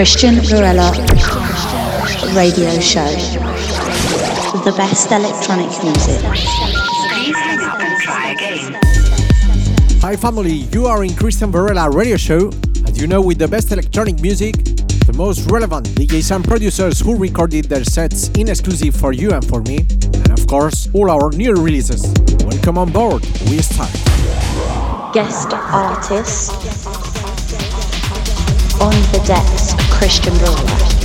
Cristian Varela radio show. The best electronic music. Hi family, you are in Cristian Varela radio show, As you know with the best electronic music, the most relevant DJs and producers who recorded their sets in exclusive for you and for me, and of course all our new releases. Welcome on board, we start. Guest artist on the decks, Cristian Varela.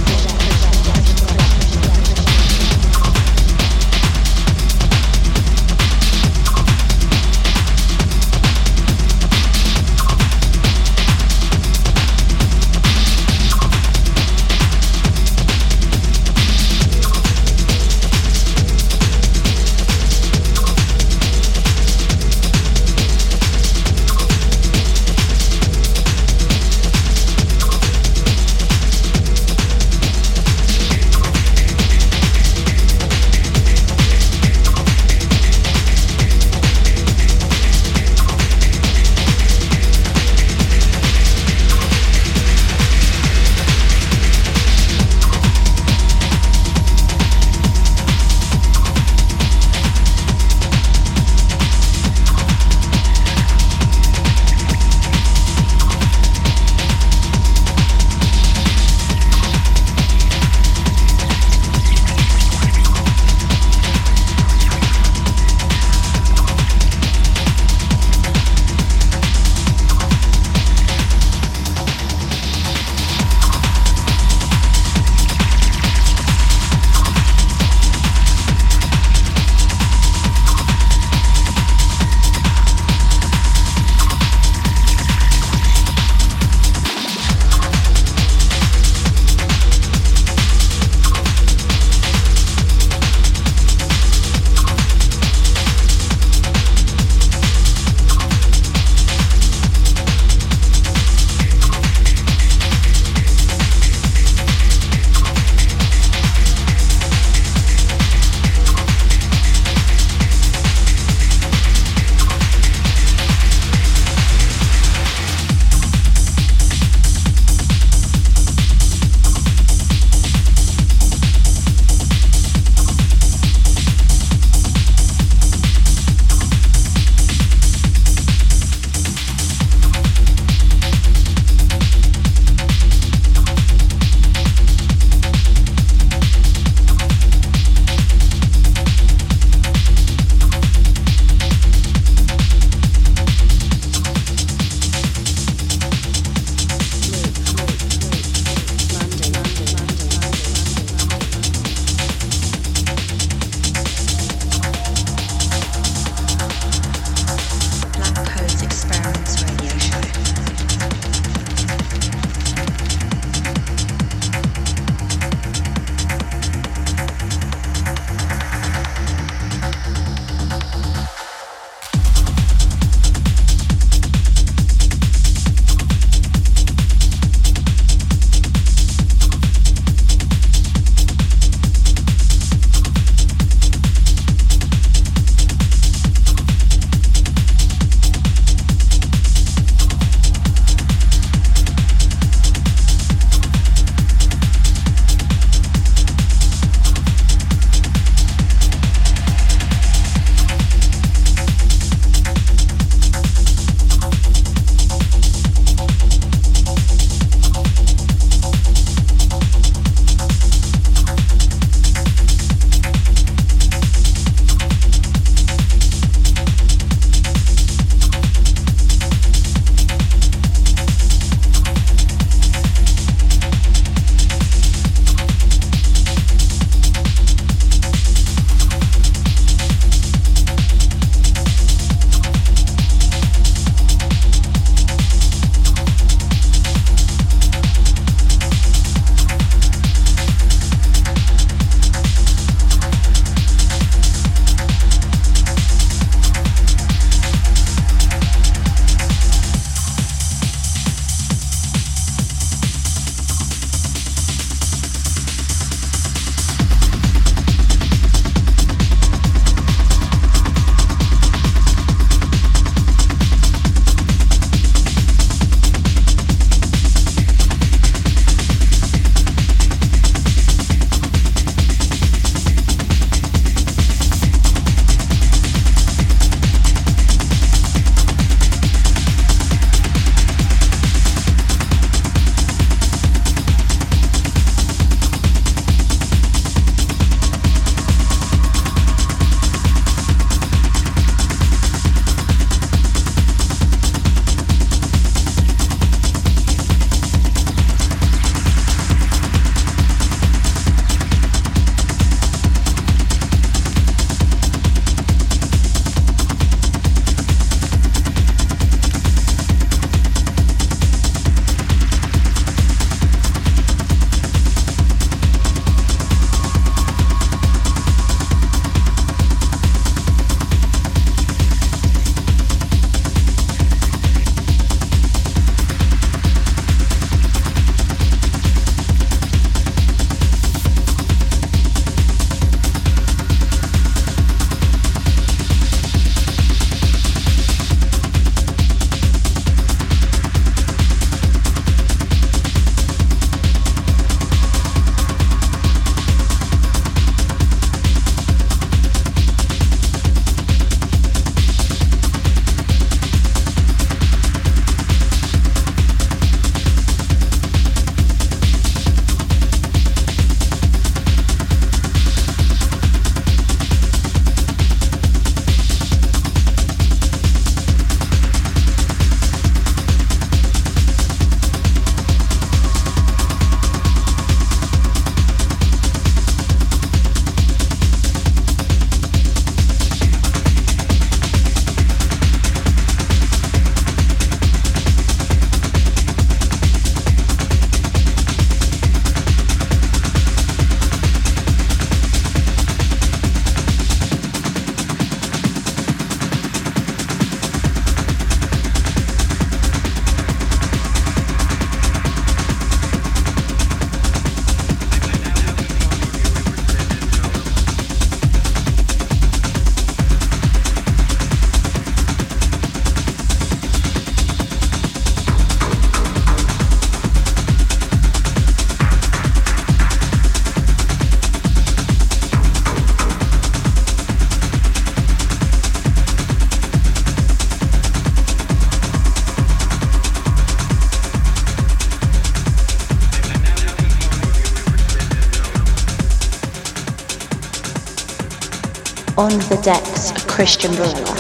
On the decks, of Cristian Varela.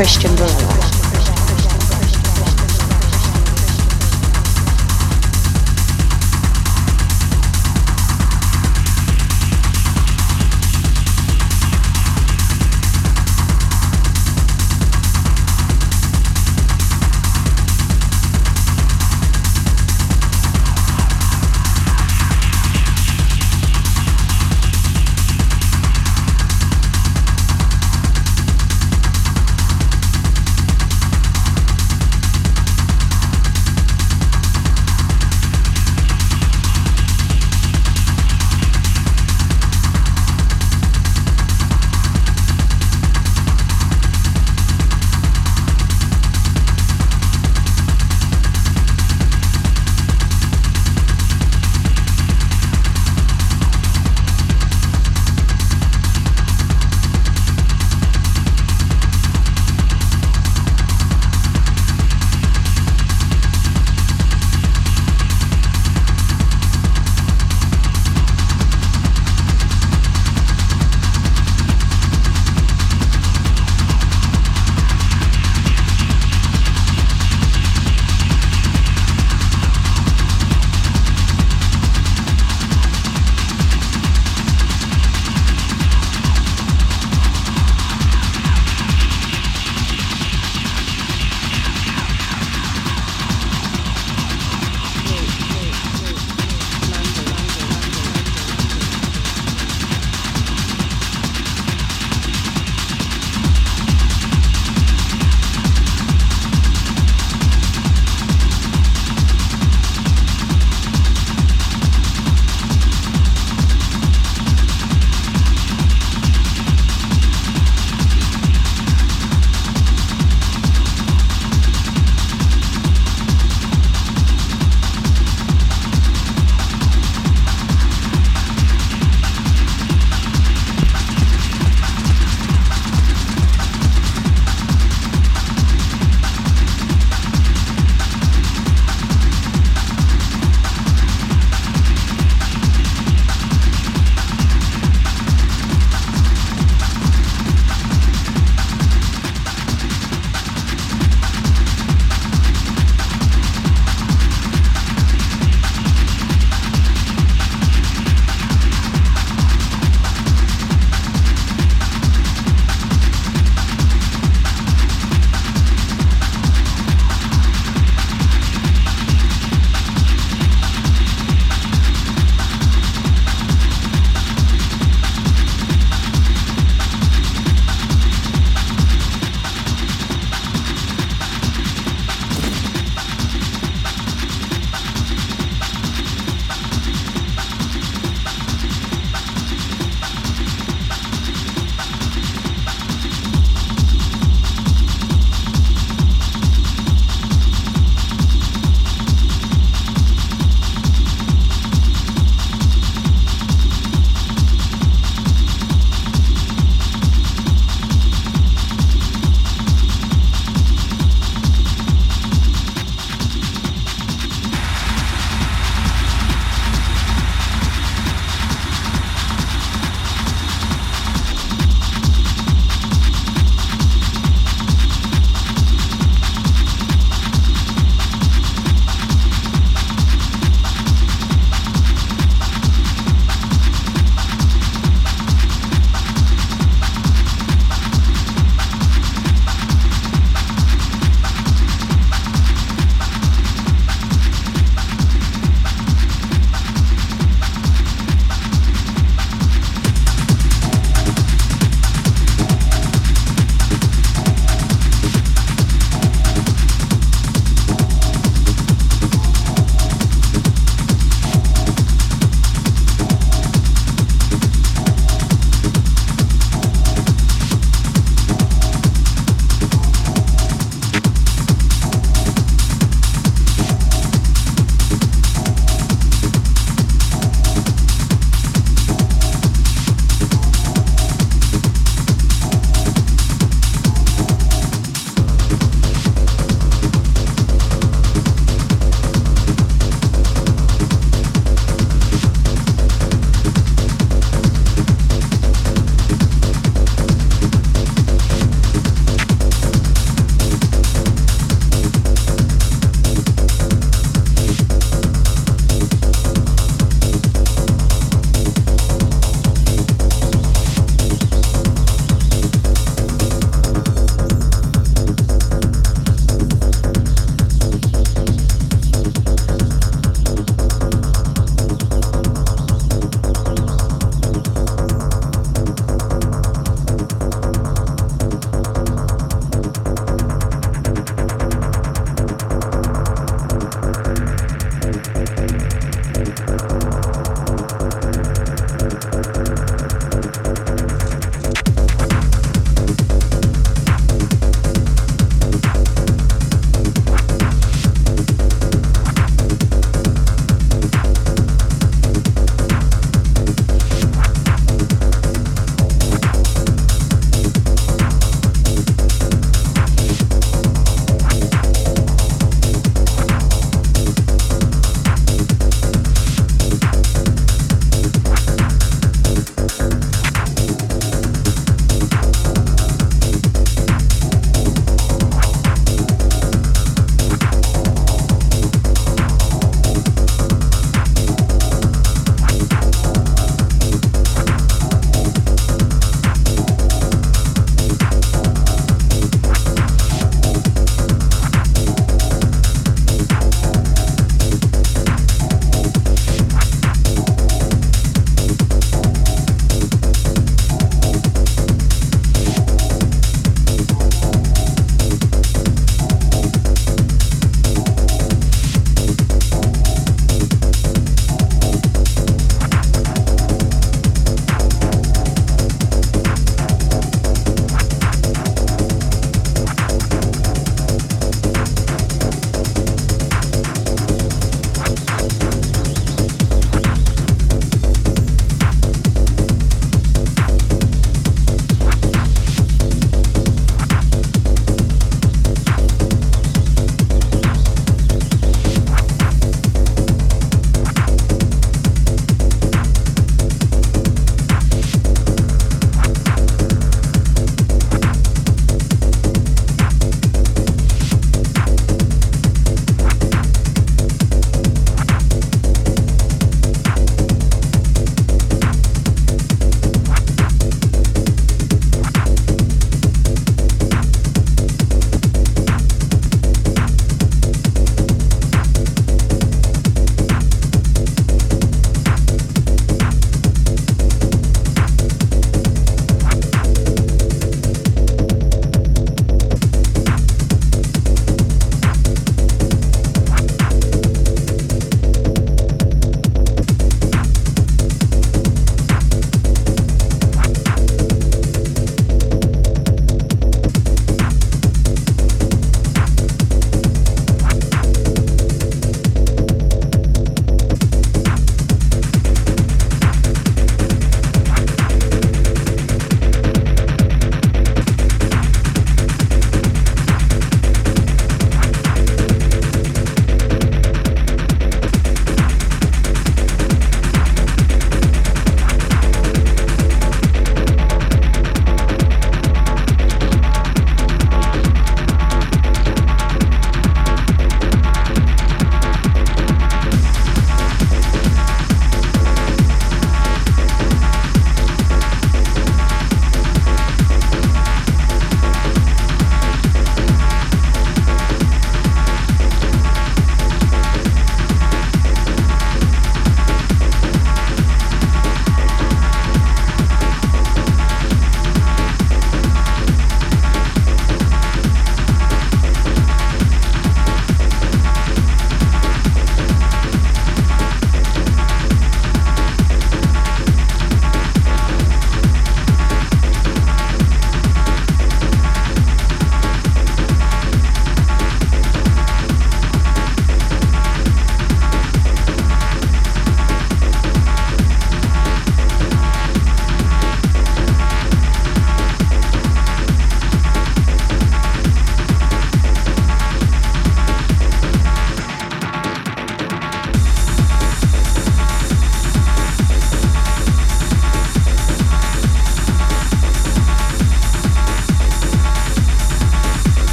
Cristian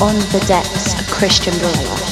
On the decks, Cristian Christian On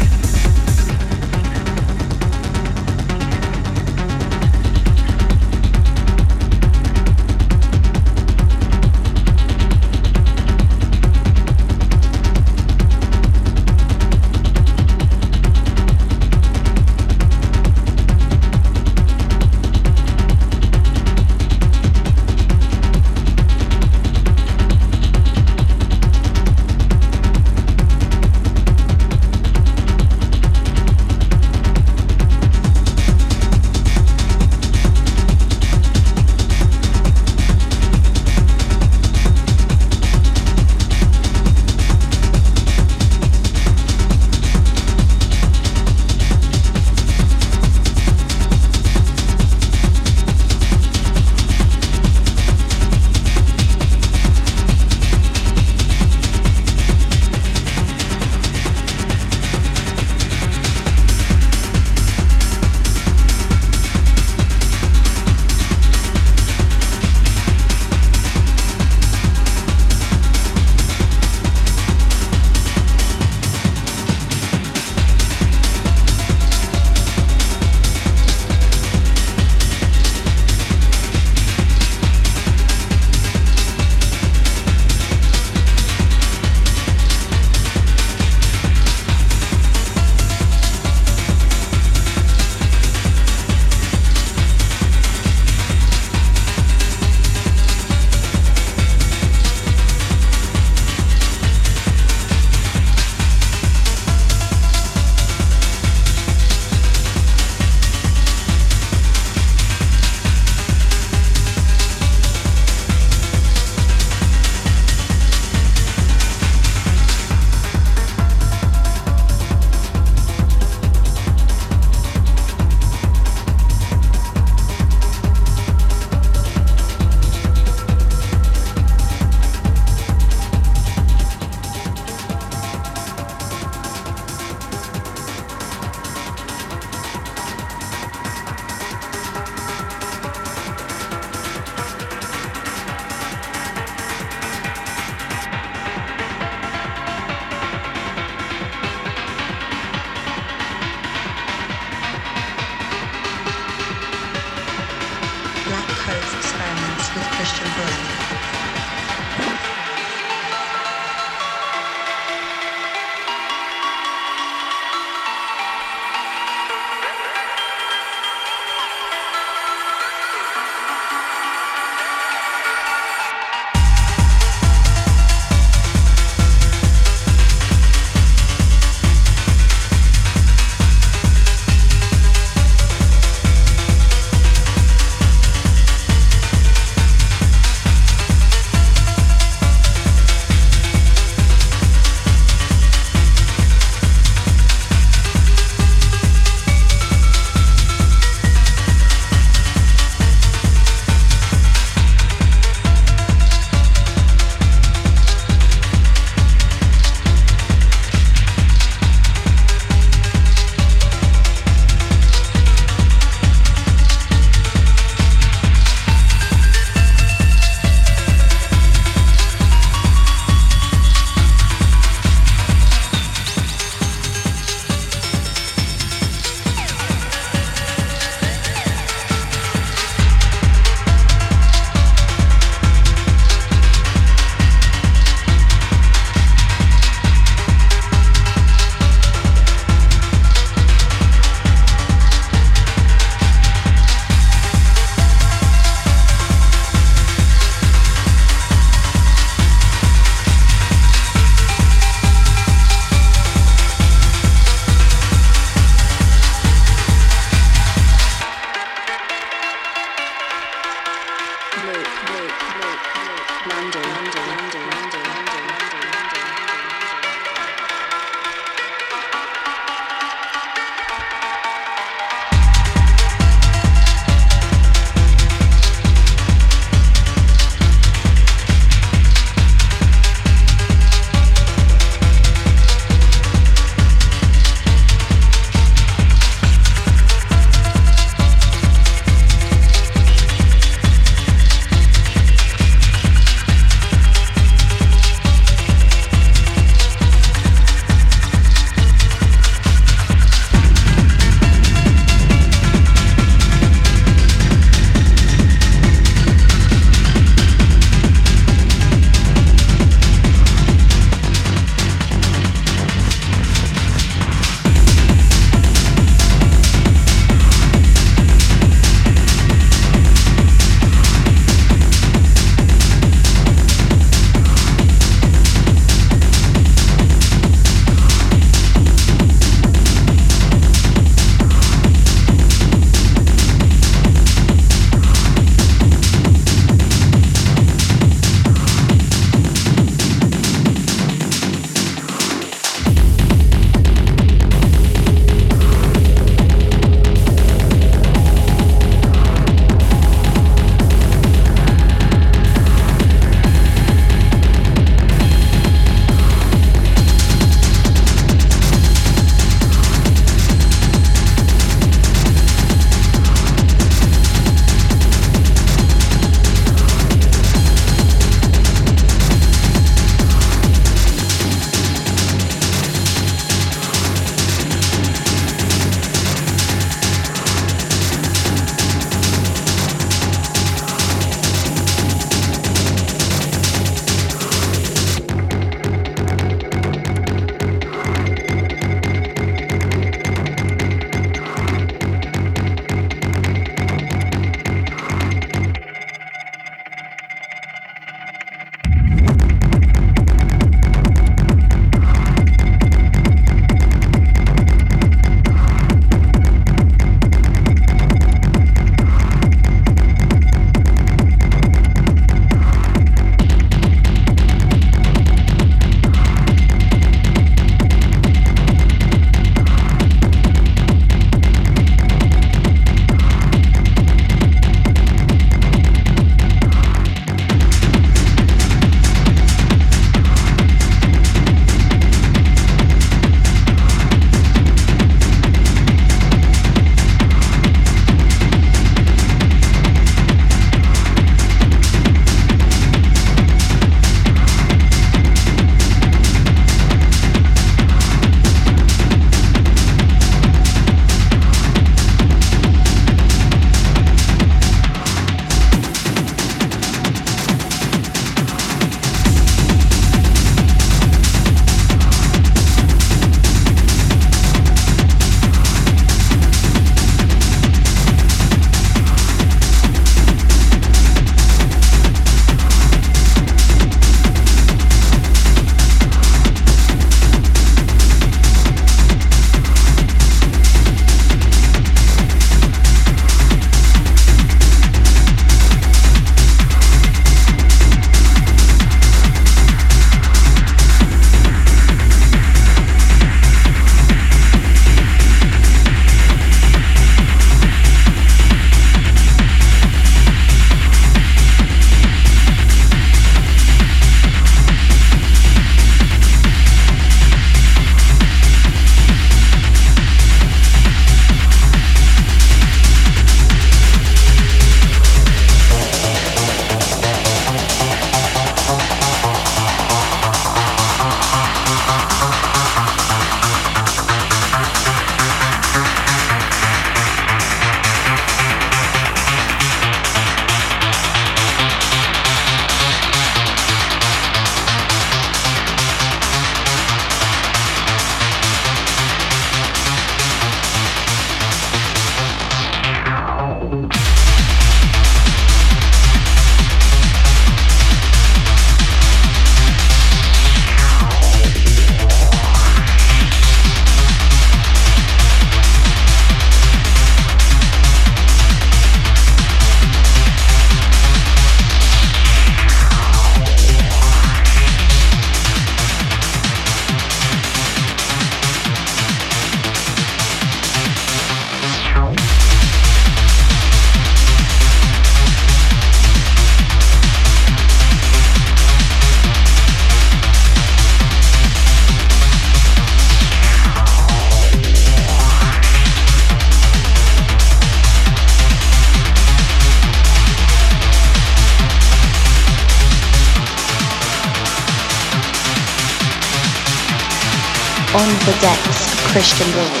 the decks, of Cristian Varela.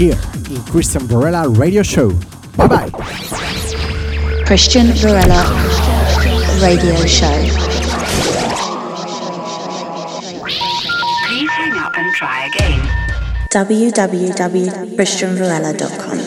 Here in Cristian Varela Radio Show. Bye bye. Cristian Varela Radio Show. Please hang up and try again. www.cristianvarela.com